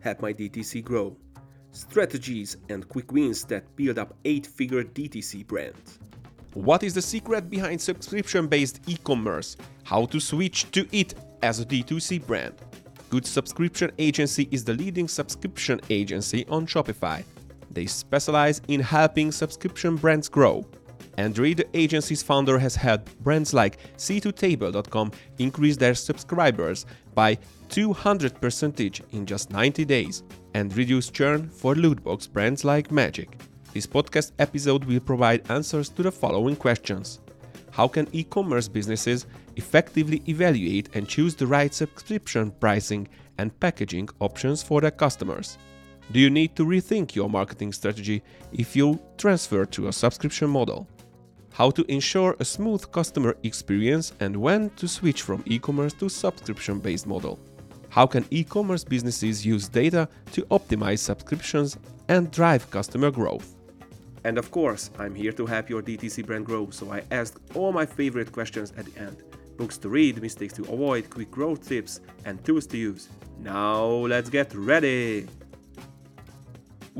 help my DTC grow. Strategies and quick wins that build up 8 figure DTC brands. What is the secret behind subscription based e commerce? How to switch to it as a D2C brand? Good Subscription Agency is the leading subscription agency on Shopify. They specialize in helping subscription brands grow. The agency's founder, has helped brands like Sea2table.com increase their subscribers by 200% in just 90 days and reduce churn for lootbox brands like Magic. This podcast episode will provide answers to the following questions How can e commerce businesses effectively evaluate and choose the right subscription pricing and packaging options for their customers? Do you need to rethink your marketing strategy if you transfer to a subscription model? How to ensure a smooth customer experience and when to switch from e commerce to subscription based model? How can e commerce businesses use data to optimize subscriptions and drive customer growth? And of course, I'm here to help your DTC brand grow, so I asked all my favorite questions at the end books to read, mistakes to avoid, quick growth tips, and tools to use. Now, let's get ready!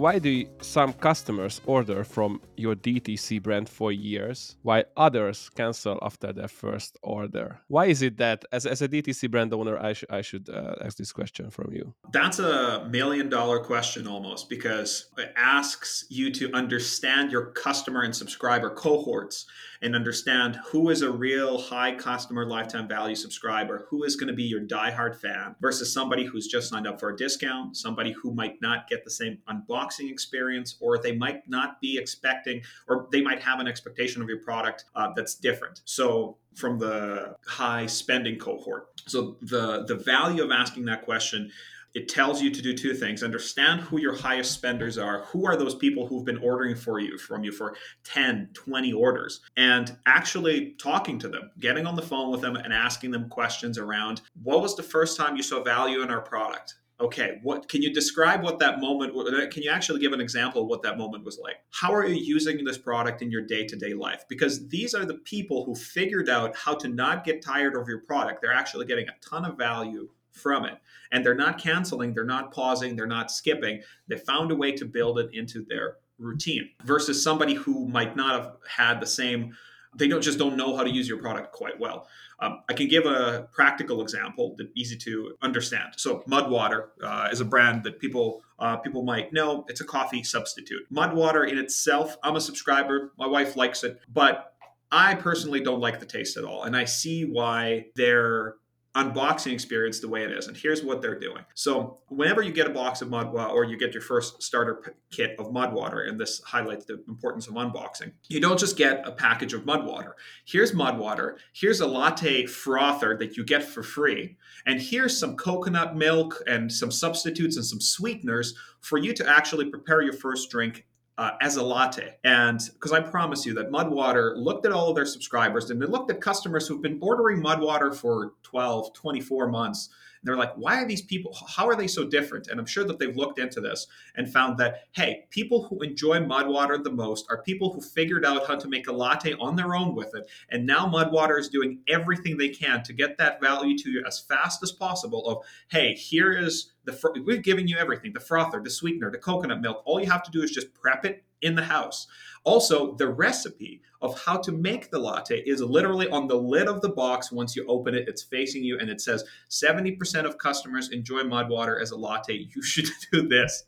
Why do some customers order from your DTC brand for years while others cancel after their first order? Why is it that as, as a DTC brand owner, I, sh- I should uh, ask this question from you? That's a million dollar question almost because it asks you to understand your customer and subscriber cohorts and understand who is a real high customer lifetime value subscriber, who is going to be your diehard fan versus somebody who's just signed up for a discount, somebody who might not get the same experience, or they might not be expecting, or they might have an expectation of your product uh, that's different. So from the high spending cohort. So the the value of asking that question it tells you to do two things understand who your highest spenders are who are those people who've been ordering for you from you for 10 20 orders and actually talking to them getting on the phone with them and asking them questions around what was the first time you saw value in our product okay what can you describe what that moment uh, can you actually give an example of what that moment was like how are you using this product in your day-to-day life because these are the people who figured out how to not get tired of your product they're actually getting a ton of value from it. And they're not canceling, they're not pausing, they're not skipping. They found a way to build it into their routine versus somebody who might not have had the same they don't just don't know how to use your product quite well. Um, I can give a practical example that easy to understand. So Mudwater uh, is a brand that people uh, people might know. It's a coffee substitute. Mudwater in itself, I'm a subscriber. My wife likes it, but I personally don't like the taste at all, and I see why they're unboxing experience the way it is. And here's what they're doing. So, whenever you get a box of mud water or you get your first starter kit of mud water, and this highlights the importance of unboxing, you don't just get a package of mud water. Here's mud water, here's a latte frother that you get for free, and here's some coconut milk and some substitutes and some sweeteners for you to actually prepare your first drink uh, as a latte. And because I promise you that Mudwater looked at all of their subscribers and they looked at customers who've been ordering Mudwater for 12, 24 months they're like, why are these people, how are they so different? And I'm sure that they've looked into this and found that, hey, people who enjoy Mudwater the most are people who figured out how to make a latte on their own with it. And now Mudwater is doing everything they can to get that value to you as fast as possible of, hey, here is the, fr- we're giving you everything, the frother, the sweetener, the coconut milk. All you have to do is just prep it in the house. Also, the recipe of how to make the latte is literally on the lid of the box. Once you open it, it's facing you and it says 70% of customers enjoy mud water as a latte. You should do this.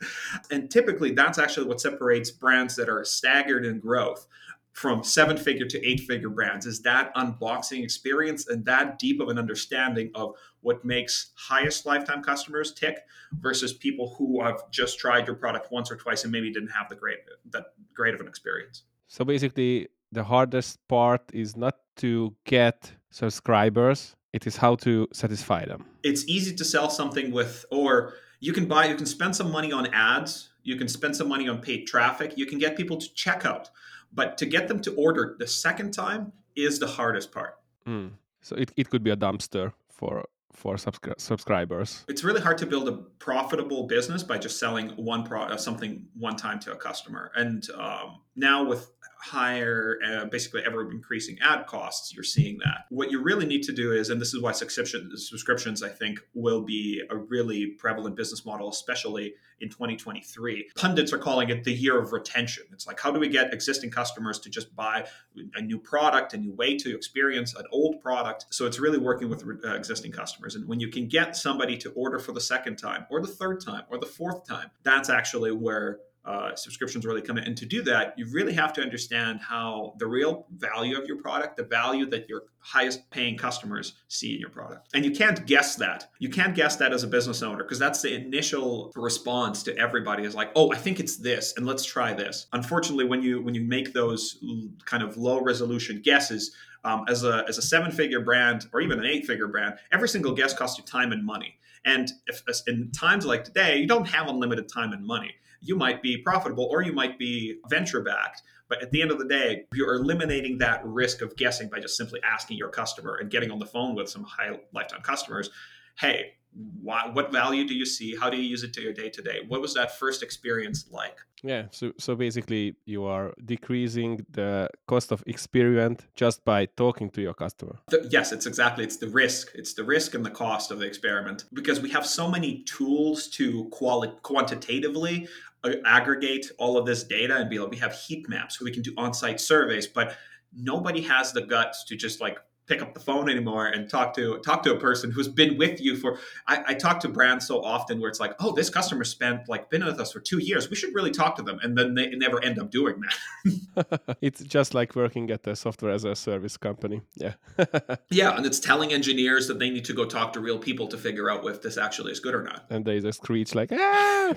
And typically, that's actually what separates brands that are staggered in growth from seven figure to eight figure brands. Is that unboxing experience and that deep of an understanding of what makes highest lifetime customers tick versus people who have just tried your product once or twice and maybe didn't have the great that great of an experience. So basically the hardest part is not to get subscribers it is how to satisfy them. It's easy to sell something with or you can buy you can spend some money on ads you can spend some money on paid traffic you can get people to check out but to get them to order the second time is the hardest part. Mm. So it, it could be a dumpster for for subscri- subscribers. It's really hard to build a profitable business by just selling one pro- uh, something one time to a customer. And um, now with higher, uh, basically ever increasing ad costs, you're seeing that. What you really need to do is, and this is why subscription, subscriptions, I think, will be a really prevalent business model, especially in 2023. Pundits are calling it the year of retention. It's like, how do we get existing customers to just buy a new product, a new way to experience an old product? So it's really working with uh, existing customers. And when you can get somebody to order for the second time, or the third time, or the fourth time, that's actually where uh, subscriptions really come in. And to do that, you really have to understand how the real value of your product, the value that your highest paying customers see in your product. And you can't guess that. You can't guess that as a business owner because that's the initial response to everybody is like, "Oh, I think it's this and let's try this." Unfortunately, when you when you make those kind of low resolution guesses, um, as a as a seven figure brand or even an eight figure brand, every single guess costs you time and money. And if in times like today, you don't have unlimited time and money you might be profitable or you might be venture backed. But at the end of the day, you're eliminating that risk of guessing by just simply asking your customer and getting on the phone with some high lifetime customers. Hey, why, what value do you see? How do you use it to your day to day? What was that first experience like? Yeah, so so basically you are decreasing the cost of experiment just by talking to your customer. The, yes, it's exactly it's the risk. It's the risk and the cost of the experiment because we have so many tools to quali- quantitatively aggregate all of this data and be like we have heat maps so we can do on-site surveys, but nobody has the guts to just like pick up the phone anymore and talk to talk to a person who's been with you for I, I, talk to brands so often where it's like oh this customer spent like been with us for two years. We should really talk to them. And then they never end up doing that. It's just like working at a software as a service company. Yeah. Yeah and it's telling engineers that they need to go talk to real people to figure out if this actually is good or not. And they just screech like ah!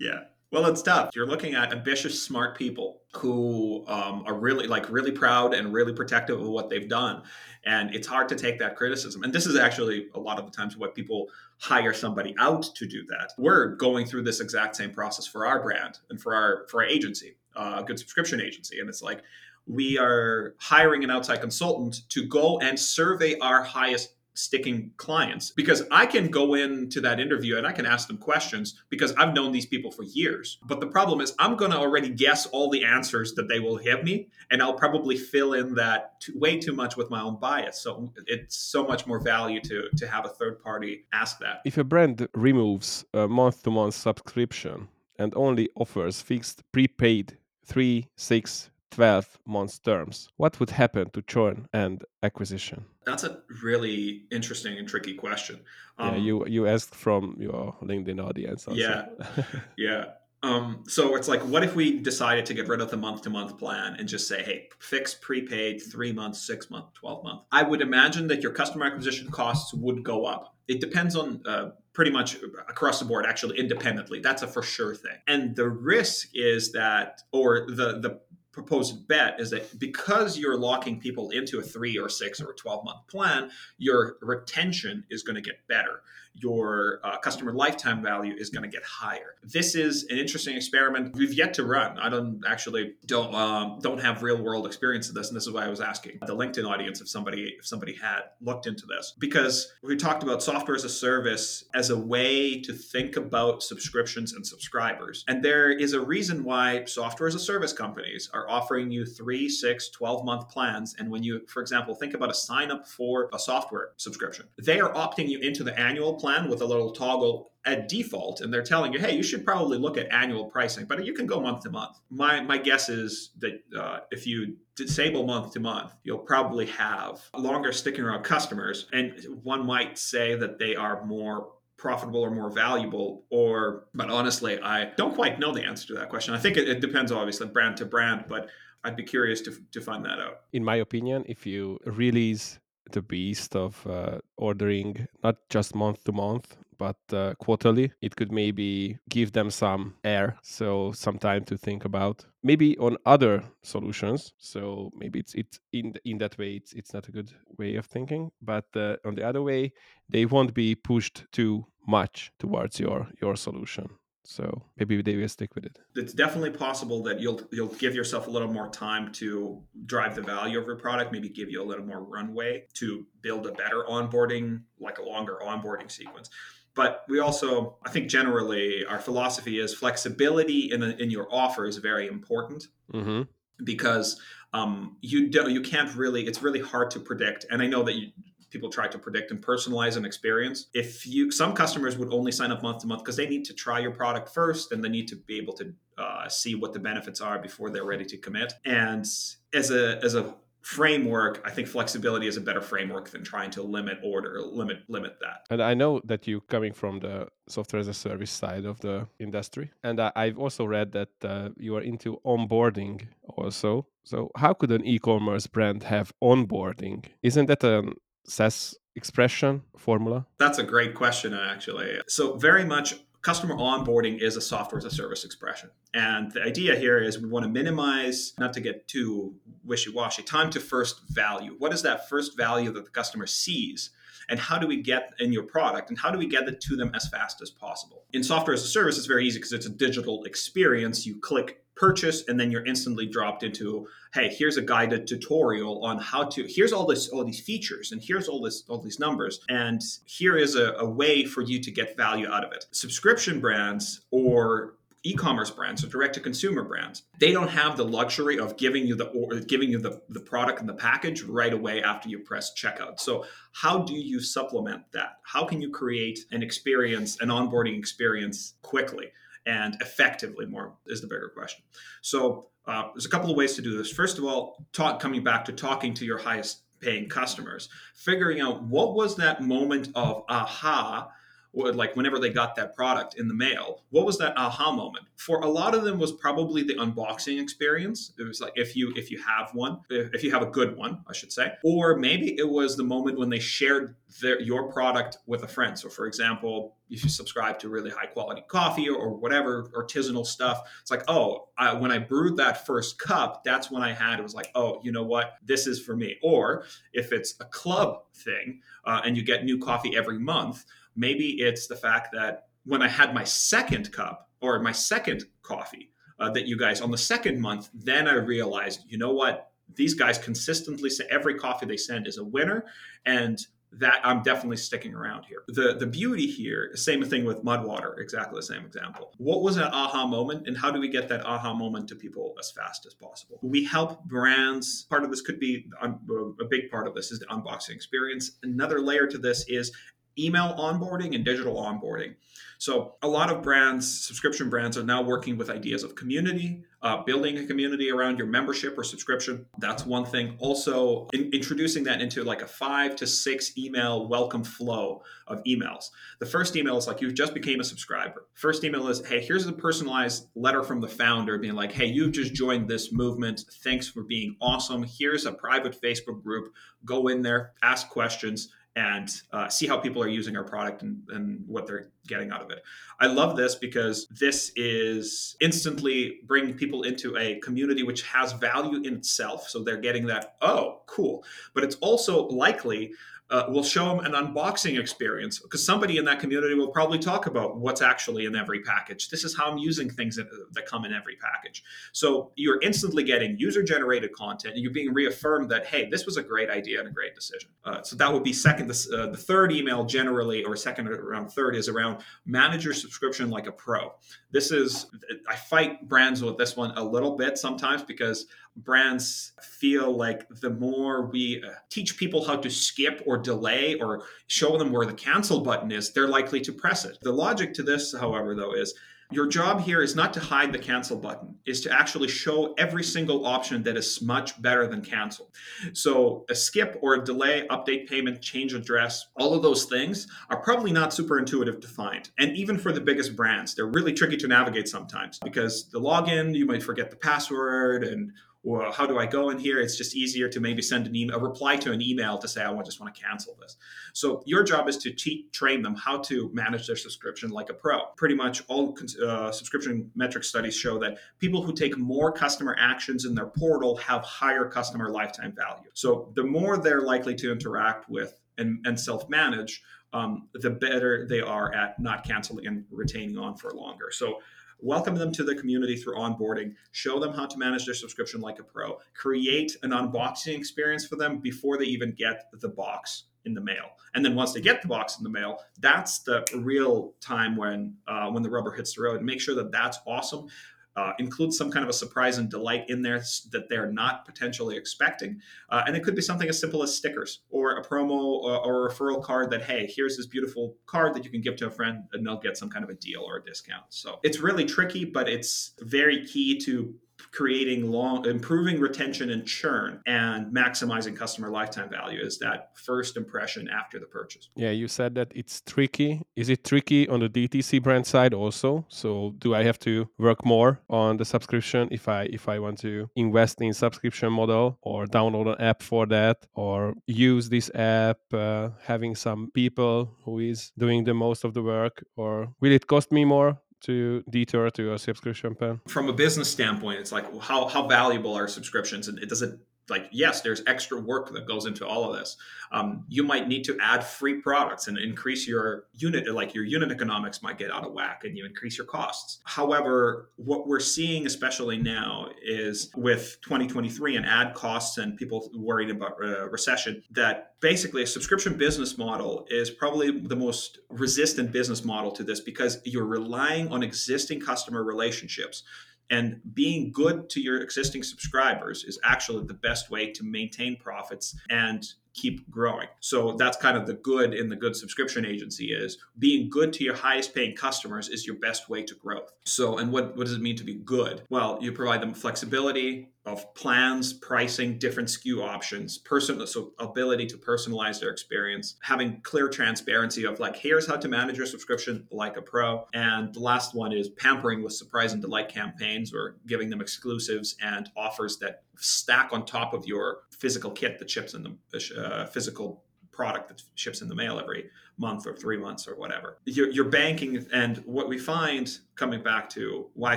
Yeah well, it's tough. You're looking at ambitious, smart people who um, are really like really proud and really protective of what they've done, and it's hard to take that criticism. And this is actually a lot of the times what people hire somebody out to do that. We're going through this exact same process for our brand and for our for our agency, uh, a good subscription agency, and it's like we are hiring an outside consultant to go and survey our highest sticking clients because I can go into that interview and I can ask them questions because I've known these people for years. But the problem is, I'm going to already guess all the answers that they will give me, and I'll probably fill in that too, way too much with my own bias. So it's so much more value to to have a third party ask that. If a brand removes a month to month subscription and only offers fixed prepaid three, six, 12 months terms, what would happen to churn and acquisition? That's a really interesting and tricky question. Um, yeah, you you asked from your LinkedIn audience. Also. Yeah, yeah. Um, so it's like, what if we decided to get rid of the month to month plan and just say, hey, fixed prepaid three months, six month, 12 month? I would imagine that your customer acquisition costs would go up. It depends on uh, pretty much across the board, actually, independently. That's a for sure thing. And the risk is that, or the, the proposed bet is that because you're locking people into a three or six or 12 month plan, your retention is going to get better your uh, customer lifetime value is going to get higher. This is an interesting experiment we've yet to run. I don't actually don't um, don't have real world experience of this, and this is why I was asking the LinkedIn audience if somebody if somebody had looked into this because we talked about software as a service as a way to think about subscriptions and subscribers, and there is a reason why software as a service companies are offering you three, six, 12 month plans, and when you, for example, think about a sign up for a software subscription, they are opting you into the annual plan with a little toggle at default and they're telling you hey you should probably look at annual pricing but you can go month to month. My my guess is that uh, if you disable month to month you'll probably have longer sticking around customers and one might say that they are more profitable or more valuable or but honestly i don't quite know the answer to that question. I think it, it depends obviously brand to brand but i'd be curious to, to find that out. In my opinion if you release the beast of uh, ordering not just month to month but uh, quarterly. It could maybe give them some air so some time to think about maybe on other solutions. So maybe it's it's in in that way it's it's not a good way of thinking but uh, on the other way they won't be pushed too much towards your your solution so maybe they will stick with it. It's definitely possible that you'll you'll give yourself a little more time to drive the value of your product, maybe give you a little more runway to build a better onboarding, like a longer onboarding sequence. But we also, I think generally our philosophy is flexibility in, the, in your offer is very important. Mm-hmm. because um, you don't you can't really it's really hard to predict and i know that you, people try to predict and personalize an experience. If you some customers would only sign up month to month because they need to try your product first and they need to be able to uh, see what the benefits are before they're ready to commit. And as a as a framework i think flexibility is a better framework than trying to limit order limit limit that. And i know that you coming from the software as a service side of the industry and i've also read that uh, you are into onboarding also. So how could an e-commerce brand have onboarding? Isn't that a SaaS expression formula that's a great question actually so very much customer onboarding is a software as a service expression. And the idea here is we want to minimize, not to get too wishy washy, time to first value. What is that first value that the customer sees? And how do we get in your product and how do we get it to them as fast as possible? In software as a service, it's very easy because it's a digital experience. You click purchase and then you're instantly dropped into hey here's a guided tutorial on how to here's all this all these features and here's all this all these numbers and here is a, a way for you to get value out of it. Subscription brands or e-commerce brands or direct to consumer brands they don't have the luxury of giving you the or giving you the, the product and the package right away after you press checkout. So how do you supplement that? How can you create an experience an onboarding experience quickly and effectively more is the bigger question. So uh, there's a couple of ways to do this. First of all, talk, coming back to talking to your highest paying customers, figuring out what was that moment of aha like whenever they got that product in the mail what was that aha moment? For a lot of them was probably the unboxing experience. It was like if you if you have one if you have a good one i should say. Or maybe it was the moment when they shared their your product with a friend. So for example if you subscribe to really high quality coffee or, whatever artisanal stuff it's like oh I, when i brewed that first cup that's when i had it was like oh you know what? This is for me. Or if it's a club thing uh, and you get new coffee every month Maybe it's the fact that when I had my second cup or my second coffee uh, that you guys on the second month, then I realized, you know what? These guys consistently say every coffee they send is a winner. And that I'm definitely sticking around here. The the beauty here, same thing with Mudwater, exactly the same example. What was that aha moment and how do we get that aha moment to people as fast as possible? We help brands. Part of this could be a big part of this is the unboxing experience. Another layer to this is email onboarding and digital onboarding. So, a lot of brands, subscription brands, are now working with ideas of community, uh, building a community around your membership or subscription. That's one thing. Also, in, introducing that into like a five to six email welcome flow of emails. The first email is like, you just became a subscriber. First email is, hey, here's a personalized letter from the founder being like, hey, you've just joined this movement. Thanks for being awesome. Here's a private Facebook group. Go in there, ask questions and uh, see how people are using our product and, and what they're getting out of it. I love this because this is instantly bringing people into a community which has value in itself. So they're getting that, oh, cool. But it's also likely uh, we'll show them an unboxing experience because somebody in that community will probably talk about what's actually in every package. This is how I'm using things that, that come in every package. So you're instantly getting user generated content and you're being reaffirmed that, hey, this was a great idea and a great decision. Uh, so that would be second. Uh, the third email generally, or second around third, is around manage your subscription like a pro. This is, I fight brands with this one a little bit sometimes because brands feel like the more we uh, teach people how to skip or delay or show them where the cancel button is, they're likely to press it. The logic to this, however, though, is your job here is not to hide the cancel button, is to actually show every single option that is much better than cancel. So a skip or a delay, update payment, change address, all of those things are probably not super intuitive to find. And even for the biggest brands, they're really tricky to navigate sometimes because the login, you might forget the password and well, how do I go in here? It's just easier to maybe send an email, a reply to an email to say, I just want to cancel this. So your job is to te- train them how to manage their subscription like a pro. Pretty much all uh, subscription metric studies show that people who take more customer actions in their portal have higher customer lifetime value. So the more they're likely to interact with and, and self-manage, um, the better they are at not canceling and retaining on for longer. So welcome them to the community through onboarding, show them how to manage their subscription like a pro, create an unboxing experience for them before they even get the box in the mail. And then once they get the box in the mail, that's the real time when uh, when the rubber hits the road. Make sure that that's awesome. Uh, include some kind of a surprise and delight in there that they're not potentially expecting. Uh, and it could be something as simple as stickers or a promo or, or, a referral card that, hey, here's this beautiful card that you can give to a friend and they'll get some kind of a deal or a discount. So it's really tricky, but it's very key to creating long improving retention and churn and maximizing customer lifetime value is that first impression after the purchase. Yeah you said that it's tricky. Is it tricky on the dtc brand side also? So do i have to work more on the subscription if i if i want to invest in subscription model or download an app for that or use this app uh, having some people who is doing the most of the work or will it cost me more to detour to a subscription plan? From a business standpoint, it's like how how valuable are subscriptions, and it does it like yes there's extra work that goes into all of this. Um, you might need to add free products and increase your unit like your unit economics might get out of whack and you increase your costs. However what we're seeing especially now is with 2023 and ad costs and people worried about uh, recession that basically a subscription business model is probably the most resistant business model to this because you're relying on existing customer relationships and being good to your existing subscribers is actually the best way to maintain profits and keep growing. So that's kind of the good in the good subscription agency is being good to your highest paying customers is your best way to growth. So and what, what does it mean to be good? Well, you provide them flexibility of plans, pricing, different SKU options, person so ability to personalize their experience, having clear transparency of like here's how to manage your subscription like a pro. And the last one is pampering with surprise and delight campaigns or giving them exclusives and offers that stack on top of your physical kit that ships in the uh, physical product that ships in the mail every month or three months or whatever. You're, banking, and what we find coming back to why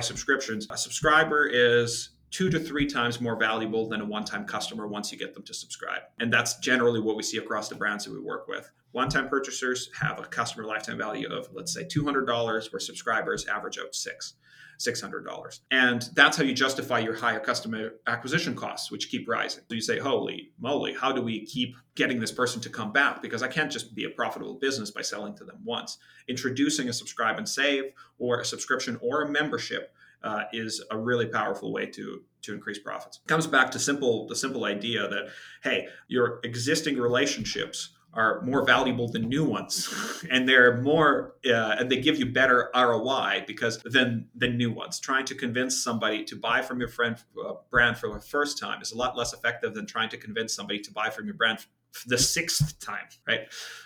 subscriptions, a subscriber is two to three times more valuable than a one time customer once you get them to subscribe. And that's generally what we see across the brands that we work with. One time purchasers have a customer lifetime value of, let's say, $200, where subscribers average out six. $600. And that's how you justify your higher customer acquisition costs, which keep rising. So you say, holy moly, how do we keep getting this person to come back? Because I can't just be a profitable business by selling to them once. Introducing a subscribe and save or a subscription or a membership uh, is a really powerful way to to increase profits. It comes back to simple the simple idea that hey, your existing relationships are more valuable than new ones. And they're more uh, and they give you better roi because than than new ones. Trying to convince somebody to buy from your friend uh, brand for the first time is a lot less effective than trying to convince somebody to buy from your brand the sixth time right?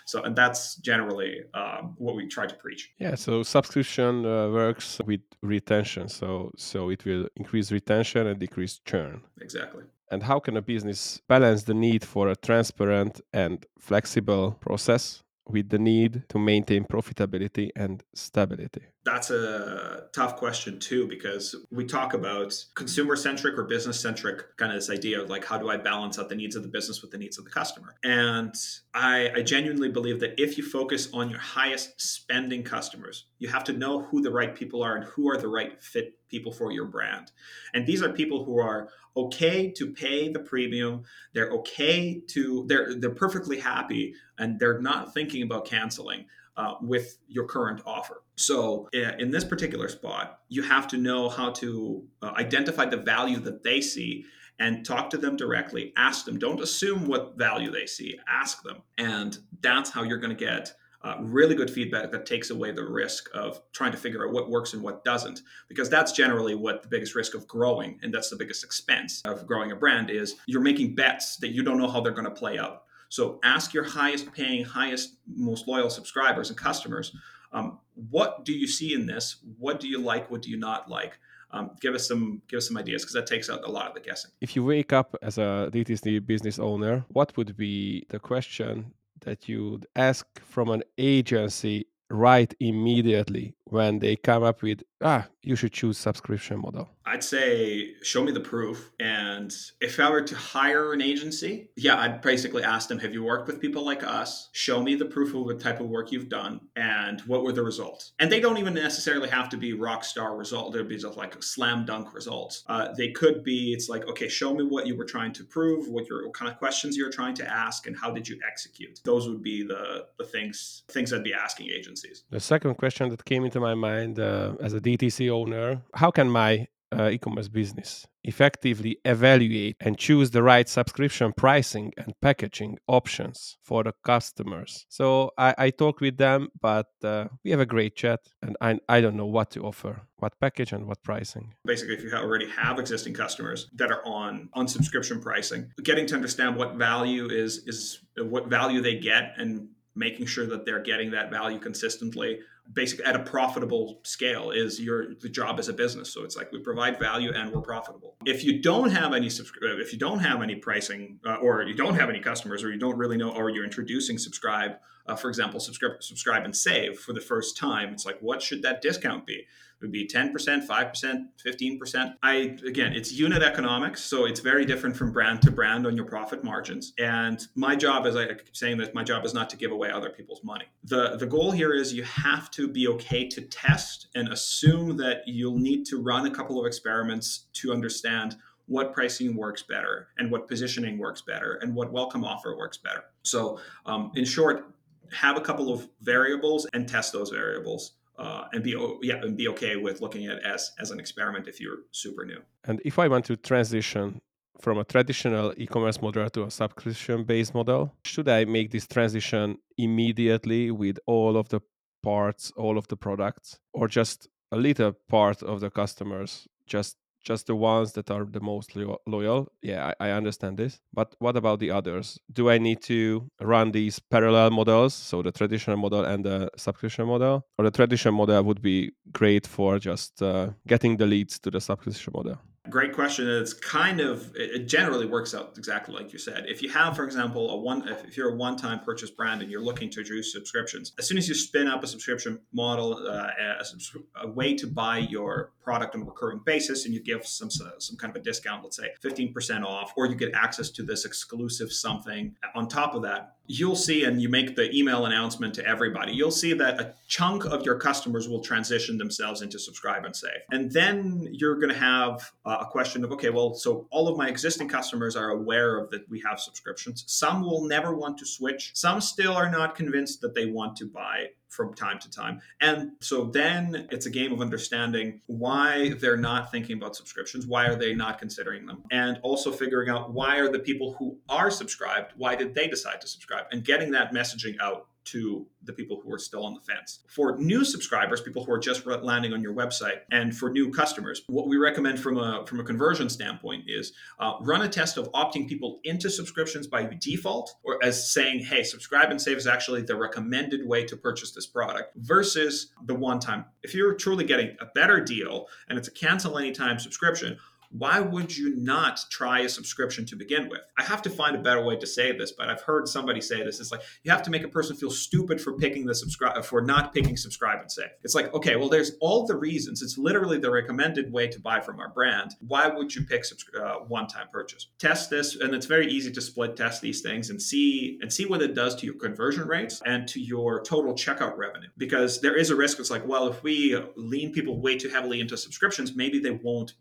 So and that's generally um, what we try to preach. Yeah so subscription uh, works with retention. So so it will increase retention and decrease churn. Exactly. And how can a business balance the need for a transparent and flexible process with the need to maintain profitability and stability? That's a tough question too, because we talk about consumer centric or business centric kind of this idea of like, how do I balance out the needs of the business with the needs of the customer? And I, I genuinely believe that if you focus on your highest spending customers, you have to know who the right people are and who are the right fit people for your brand. And these are people who are okay to pay the premium. They're okay to they're they're perfectly happy and they're not thinking about canceling uh, with your current offer. So, in this particular spot, you have to know how to uh, identify the value that they see and talk to them directly. Ask them. Don't assume what value they see. Ask them. And that's how you're going to get uh, really good feedback that takes away the risk of trying to figure out what works and what doesn't because that's generally what the biggest risk of growing and that's the biggest expense of growing a brand is you're making bets that you don't know how they're going to play out so ask your highest paying, highest, most loyal subscribers and customers, um, what do you see in this? What do you like? What do you not like? Um, give us some give us some ideas because that takes out a lot of the guessing. If you wake up as a DTC business owner, what would be the question that you'd ask from an agency right immediately when they come up with ah you should choose subscription model. I'd say show me the proof. And if i were to hire an agency yeah i'd basically ask them have you worked with people like us? Show me the proof of the type of work you've done and what were the results? And they don't even necessarily have to be rock star result they'd be just like slam dunk results. Uh, they could be it's like okay show me what you were trying to prove what your what kind of questions you're trying to ask and how did you execute? Those would be the the things things i'd be asking agencies. The second question that came into my mind uh, as a DTC owner, how can my uh, e-commerce business effectively evaluate and choose the right subscription pricing and packaging options for the customers? So i, I talk with them but uh, we have a great chat and I, I don't know what to offer what package and what pricing. Basically if you already have existing customers that are on on subscription pricing getting to understand what value is is what value they get and making sure that they're getting that value consistently basically at a profitable scale is your the job as a business. So it's like we provide value and we're profitable. If you don't have any subscribe if you don't have any pricing uh, or you don't have any customers or you don't really know or you're introducing subscribe uh, for example subscribe subscribe and save for the first time it's like what should that discount be would be 10%, 5%, 15%. I again, it's unit economics, so it's very different from brand to brand on your profit margins. And my job is I keep saying that my job is not to give away other people's money. The the goal here is you have to be okay to test and assume that you'll need to run a couple of experiments to understand what pricing works better and what positioning works better and what welcome offer works better. So, um, in short, have a couple of variables and test those variables uh, and be yeah and be okay with looking at as as an experiment if you're super new. And if I want to transition from a traditional e-commerce model to a subscription-based model, should I make this transition immediately with all of the parts, all of the products, or just a little part of the customers just just the ones that are the most loyal. Yeah, I, I, understand this. But what about the others? Do I need to run these parallel models, so the traditional model and the subscription model? Or the traditional model would be great for just uh, getting the leads to the subscription model? Great question. It's kind of it generally works out exactly like you said. If you have, for example, a one if you're a one-time purchase brand and you're looking to introduce subscriptions, as soon as you spin up a subscription model, uh, a, a, way to buy your product on a recurring basis, and you give some some kind of a discount, let's say 15% off, or you get access to this exclusive something on top of that, you'll see, and you make the email announcement to everybody, you'll see that a chunk of your customers will transition themselves into subscribe and save. And then you're going to have a question of, okay, well, so all of my existing customers are aware of that we have subscriptions. Some will never want to switch. Some still are not convinced that they want to buy from time to time. And so then it's a game of understanding why they're not thinking about subscriptions, why are they not considering them, and also figuring out why are the people who are subscribed, why did they decide to subscribe, and getting that messaging out to the people who are still on the fence. For new subscribers, people who are just landing on your website, and for new customers, what we recommend from a from a conversion standpoint is uh, run a test of opting people into subscriptions by default, or as saying, "Hey, subscribe and save is actually the recommended way to purchase this product," versus the one time. If you're truly getting a better deal and it's a cancel anytime subscription, why would you not try a subscription to begin with? I have to find a better way to say this, but I've heard somebody say this. It's like you have to make a person feel stupid for picking the subscribe for not picking subscribe and save. It's like, okay, well, there's all the reasons. It's literally the recommended way to buy from our brand. Why would you pick uh, one-time purchase? Test this, and it's very easy to split test these things and see and see what it does to your conversion rates and to your total checkout revenue. Because there is a risk. It's like, well, if we lean people way too heavily into subscriptions, maybe they won't.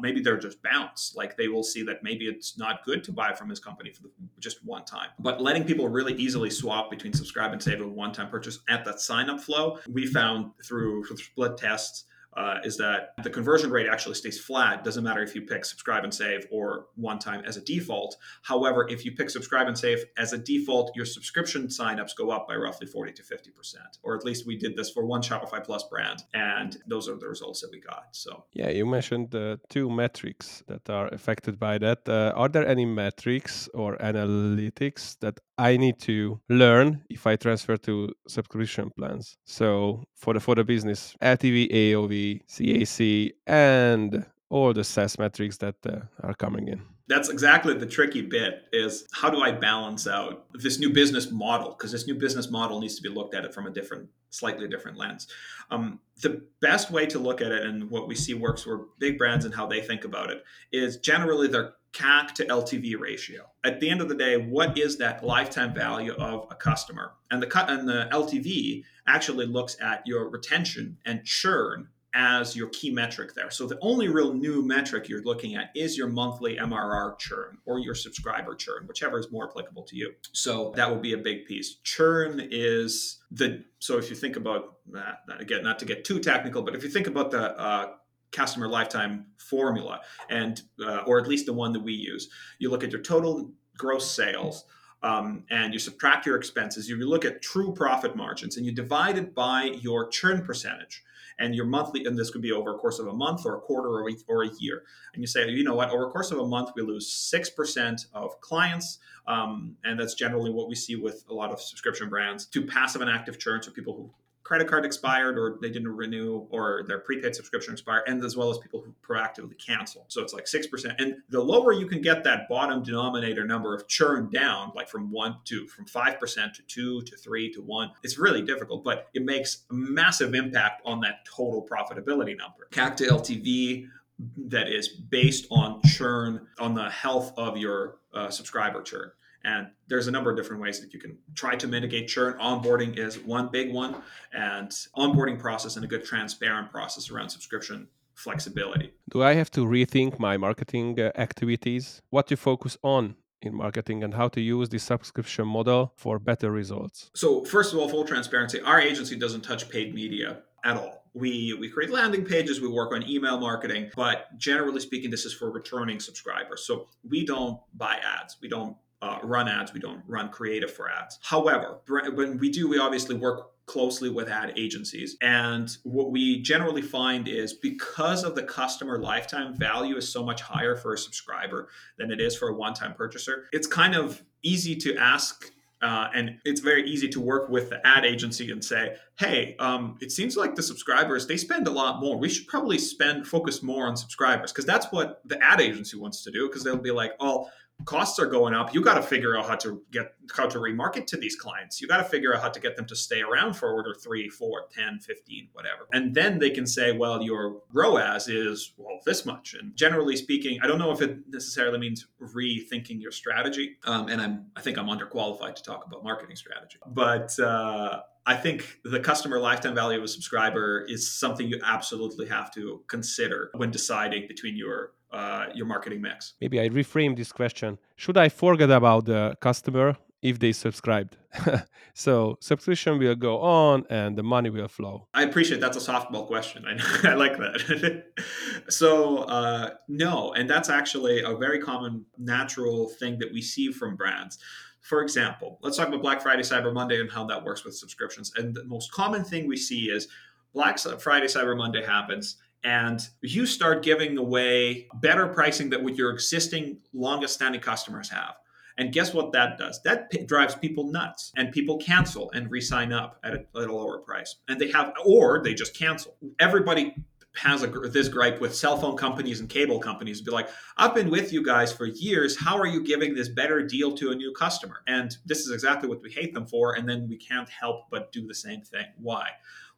Maybe they're just bounce. Like they will see that maybe it's not good to buy from his company for just one time. But letting people really easily swap between subscribe and save a one time purchase at that sign up flow, we found through split tests uh, is that the conversion rate actually stays flat. Doesn't matter if you pick subscribe and save or one time as a default. However, if you pick subscribe and save as a default, your subscription signups go up by roughly 40 to 50%. Or at least we did this for one Shopify Plus brand. And those are the results that we got. So, yeah, you mentioned two metrics that are affected by that. Uh, are there any metrics or analytics that I need to learn if I transfer to subscription plans. So for the for the business, LTV, AOV, CAC, and all the SaaS metrics that uh, are coming in. That's exactly the tricky bit is how do I balance out this new business model? Because this new business model needs to be looked at it from a different, slightly different lens. Um, the best way to look at it and what we see works for big brands and how they think about it is generally their CAC to LTV ratio. At the end of the day, what is that lifetime value of a customer? And the cut and the LTV actually looks at your retention and churn as your key metric there. So the only real new metric you're looking at is your monthly MRR churn or your subscriber churn, whichever is more applicable to you. So that will be a big piece. Churn is the so if you think about that again, not to get too technical, but if you think about the uh, customer lifetime formula, and uh, or at least the one that we use. You look at your total gross sales. Um, and you subtract your expenses, you look at true profit margins and you divide it by your churn percentage and your monthly, and this could be over a course of a month or a quarter or a, or a year. And you say, you know what, over a course of a month, we lose 6% of clients. Um, and that's generally what we see with a lot of subscription brands to passive and active churn. So people who credit card expired or they didn't renew or their prepaid subscription expired, and as well as people who proactively cancel. So it's like 6%. And the lower you can get that bottom denominator number of churn down, like from one to from 5% to two to three to one, it's really difficult, but it makes a massive impact on that total profitability number. CAC to LTV that is based on churn, on the health of your uh, subscriber churn. And there's a number of different ways that you can try to mitigate churn. Onboarding is one big one, and onboarding process and a good transparent process around subscription flexibility. Do I have to rethink my marketing uh, activities? What to focus on in marketing and how to use the subscription model for better results? So, first of all, full transparency, our agency doesn't touch paid media at all. We we create landing pages, we work on email marketing, but generally speaking, this is for returning subscribers. So we don't buy ads. We don't uh, run ads. We don't run creative for ads. However, when we do, we obviously work closely with ad agencies. And what we generally find is because of the customer lifetime value is so much higher for a subscriber than it is for a one time purchaser, it's kind of easy to ask. Uh, and it's very easy to work with the ad agency and say, "Hey, um, it seems like the subscribers they spend a lot more. We should probably spend focus more on subscribers because that's what the ad agency wants to do. Because they'll be like, oh, costs are going up you got to figure out how to get how to remarket to these clients. You got to figure out how to get them to stay around for order 3 4 10 15 whatever. And then they can say well your roas is well this much. And generally speaking i don't know if it necessarily means rethinking your strategy um, and i'm i think i'm underqualified to talk about marketing strategy. But uh, I think the customer lifetime value of a subscriber is something you absolutely have to consider when deciding between your uh, your marketing mix. Maybe I reframe this question. Should I forget about the customer if they subscribed? so subscription will go on and the money will flow. I appreciate that's a softball question. I, I like that. so uh, no, and that's actually a very common natural thing that we see from brands. For example, let's talk about Black Friday, Cyber Monday, and how that works with subscriptions. And the most common thing we see is Black Friday, Cyber Monday happens and you start giving away better pricing that what your existing longest standing customers have. And guess what that does? That p- drives people nuts, and people cancel and re-sign up at a, at a lower price. And they have, or they just cancel. Everybody has a, this gripe with cell phone companies and cable companies be like, I've been with you guys for years. How are you giving this better deal to a new customer? And this is exactly what we hate them for. And then we can't help but do the same thing. Why?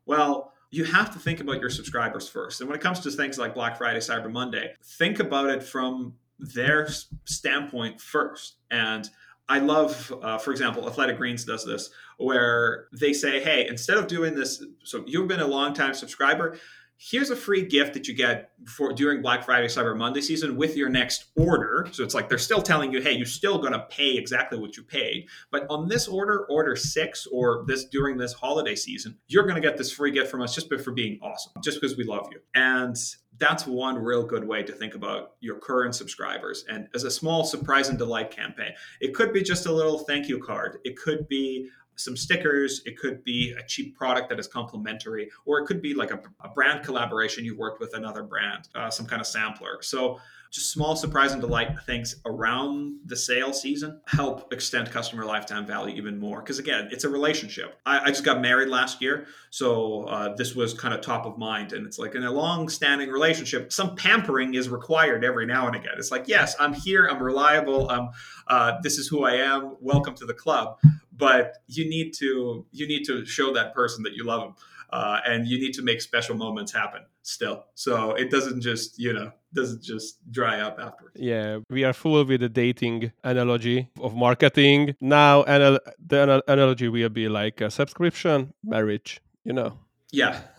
Well, you have to think about your subscribers first. And when it comes to things like Black Friday, Cyber Monday, think about it from their standpoint first. And I love, uh, for example, Athletic Greens does this, where they say, hey, instead of doing this, so you've been a long time subscriber, here's a free gift that you get for during Black Friday, Cyber Monday season with your next order. So it's like they're still telling you, hey, you're still to pay exactly what you paid, but on this order, order six, or this during this holiday season, you're to get this free gift from us just for being awesome, just because we love you. And that's one real good way to think about your current subscribers and as a small surprise and delight campaign it could be just a little thank you card it could be some stickers. It could be a cheap product that is complementary, or it could be like a, a brand collaboration you worked with another brand, uh, some kind of sampler. So just small surprise and delight things around the sale season help extend customer lifetime value even more. Because again, it's a relationship. I, I, just got married last year, so uh, this was kind of top of mind. And it's like in a long-standing relationship, some pampering is required every now and again. It's like, yes, I'm here, I'm reliable, I'm uh, this is who I am. Welcome to the club but you need to you need to show that person that you love them uh, and you need to make special moments happen still. So it doesn't just you know doesn't just dry up afterwards. Yeah we are full with the dating analogy of marketing. Now anal- the analogy will be like a subscription marriage you know? Yeah.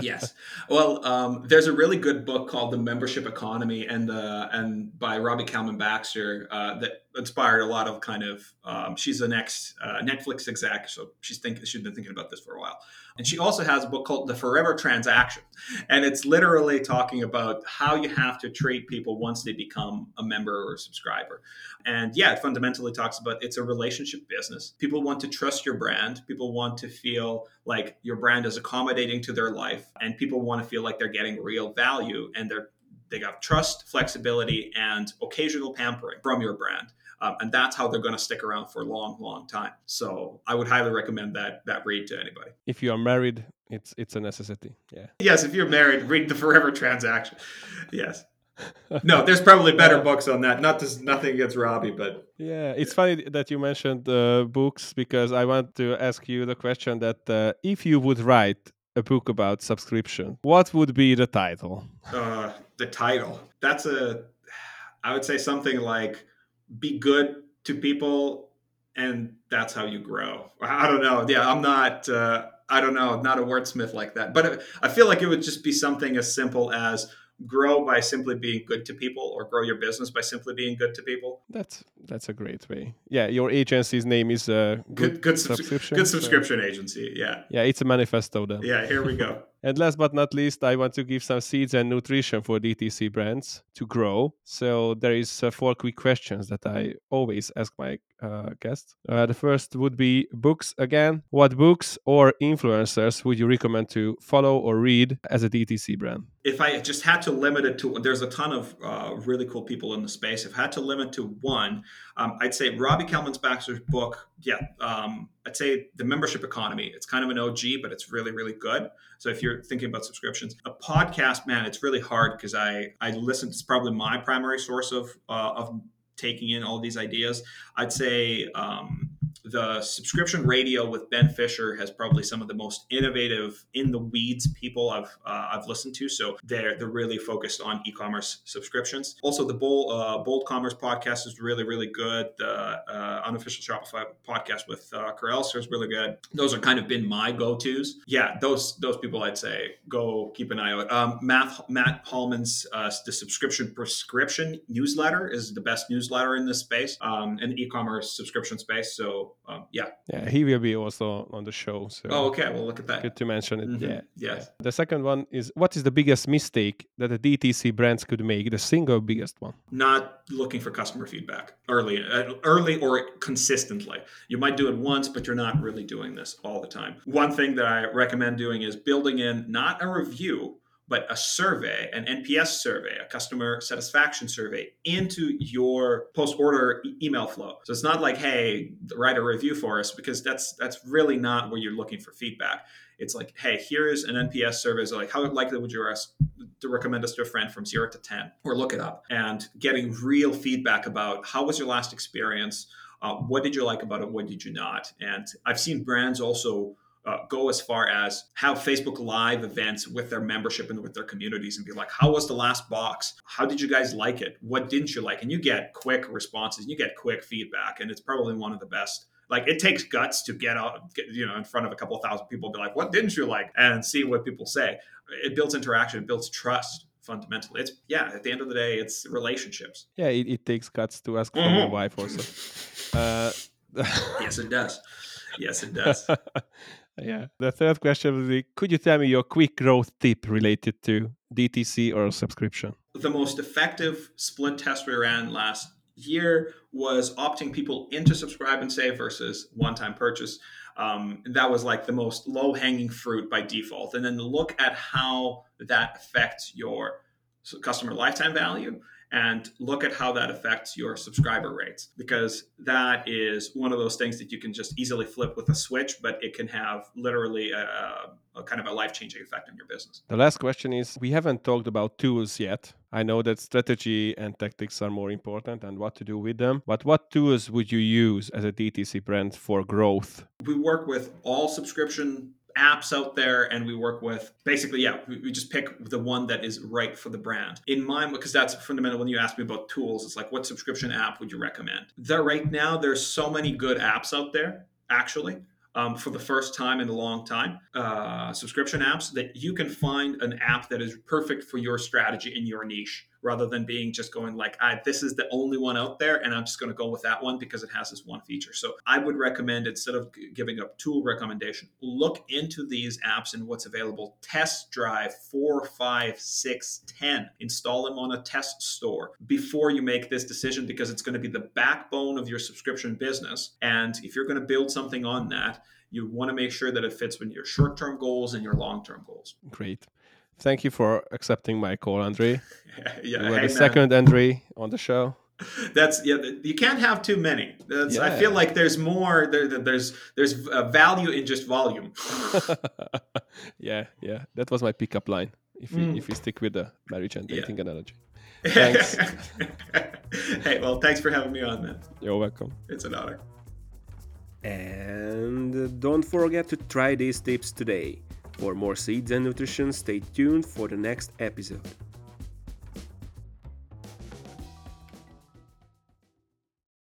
Yes. Well, um, there's a really good book called The Membership Economy, and uh, and by Robbie Kellman Baxter uh, that inspired a lot of kind of. Um, she's an ex uh, Netflix exec, so she's think she's been thinking about this for a while. And she also has a book called The Forever Transaction, and it's literally talking about how you have to treat people once they become a member or a subscriber. And yeah, it fundamentally talks about it's a relationship business. People want to trust your brand. People want to feel like your brand is accommodating to their life, and people want to feel like they're getting real value and they're they have trust, flexibility, and occasional pampering from your brand. Um, and that's how they're going to stick around for a long, long time. So I would highly recommend that that read to anybody. If you are married, it's it's a necessity. Yeah. Yes, if you're married, read the Forever Transaction. Yes. no, there's probably better books on that. Not just nothing against Robbie, but yeah, it's funny that you mentioned uh, books because I want to ask you the question that uh, if you would write a book about subscription, what would be the title? Uh, the title. That's a, I would say something like be good to people and that's how you grow. I don't know. Yeah, I'm not, uh, I don't know, not a wordsmith like that. But I feel like it would just be something as simple as grow by simply being good to people or grow your business by simply being good to people that's that's a great way yeah your agency's name is uh good, good, good subscription good subscription so. agency yeah yeah it's a manifesto then yeah here we go and last but not least, I want to give some seeds and nutrition for DTC brands to grow. So there is uh, four quick questions that I always ask my uh, guests. Uh, the first would be books again. What books or influencers would you recommend to follow or read as a DTC brand? If I just had to limit it to, there's a ton of uh, really cool people in the space. If I had to limit to one, um, I'd say Robbie Kellman Baxter's book. Yeah, um, I'd say the membership economy. It's kind of an OG, but it's really, really good. So if you're thinking about subscriptions, a podcast, man, it's really hard because I I listen. It's probably my primary source of uh, of taking in all these ideas. I'd say. Um, the subscription radio with Ben Fisher has probably some of the most innovative in the weeds people I've uh, I've listened to. So they're they're really focused on e-commerce subscriptions. Also, the Bold, uh, Bold Commerce podcast is really really good. The uh, unofficial Shopify podcast with uh, is really good. Those are kind of been my go-tos. Yeah, those those people I'd say go keep an eye out. Um, Matt Matt Hallman's uh, the subscription prescription newsletter is the best newsletter in this space um, in the e-commerce subscription space. So um, yeah. Yeah, he will be also on the show. So oh, okay. Well, look at that. Good to mention it. Mm-hmm. Yeah. Yes. The second one is what is the biggest mistake that the DTC brands could make? The single biggest one. Not looking for customer feedback early, uh, early or consistently. You might do it once, but you're not really doing this all the time. One thing that I recommend doing is building in not a review but a survey, an NPS survey, a customer satisfaction survey into your post-order e- email flow. So it's not like, hey, write a review for us, because that's that's really not where you're looking for feedback. It's like, hey, here's an NPS survey. So like, how likely would you ask to recommend us to a friend from zero to ten, or look it up, and getting real feedback about how was your last experience, uh, what did you like about it, what did you not, and I've seen brands also uh, go as far as have Facebook Live events with their membership and with their communities and be like, how was the last box? How did you guys like it? What didn't you like? And you get quick responses, and you get quick feedback, and it's probably one of the best. Like it takes guts to get out, get, you know, in front of a couple of thousand people, be like, "What didn't you like?" and see what people say. It builds interaction, it builds trust fundamentally. It's yeah. At the end of the day, it's relationships. Yeah, it, it takes guts to ask mm-hmm. for your wife also. Uh, yes, it does. Yes, it does. Yeah. The third question would be Could you tell me your quick growth tip related to DTC or subscription? The most effective split test we ran last year was opting people into subscribe and save versus one time purchase. Um, that was like the most low hanging fruit by default. And then look at how that affects your customer lifetime value and look at how that affects your subscriber rates because that is one of those things that you can just easily flip with a switch but it can have literally a, a kind of a life-changing effect on your business. The last question is we haven't talked about tools yet. I know that strategy and tactics are more important and what to do with them but what tools would you use as a dtc brand for growth? We work with all subscription apps out there and we work with basically yeah we, we, just pick the one that is right for the brand. In mind because that's fundamental. When you ask me about tools it's like what subscription app would you recommend? There right now there's so many good apps out there actually um, for the first time in a long time uh, subscription apps that you can find an app that is perfect for your strategy in your niche rather than being just going like, ah, this is the only one out there, and I'm just going to go with that one because it has this one feature. So I would recommend instead of giving a tool recommendation, look into these apps and what's available. Test drive four, five, six, ten. Install them on a test store before you make this decision because it's going to be the backbone of your subscription business. And if you're going to build something on that, you want to make sure that it fits with your short-term goals and your long-term goals. Great. Thank you for accepting my call, Andre. yeah, you hey, the man. second Andre on the show. That's yeah. You can't have too many. That's, I feel like there's more. There, there- there's there's uh, value in just volume. yeah, yeah. That was my pickup line. If we, Mm. if we stick with the marriage and Yeah. dating analogy. Thanks. hey, well, thanks for having me on, man. You're welcome. It's an honor. And don't forget to try these tips today. For more seeds and nutrition, stay tuned for the next episode.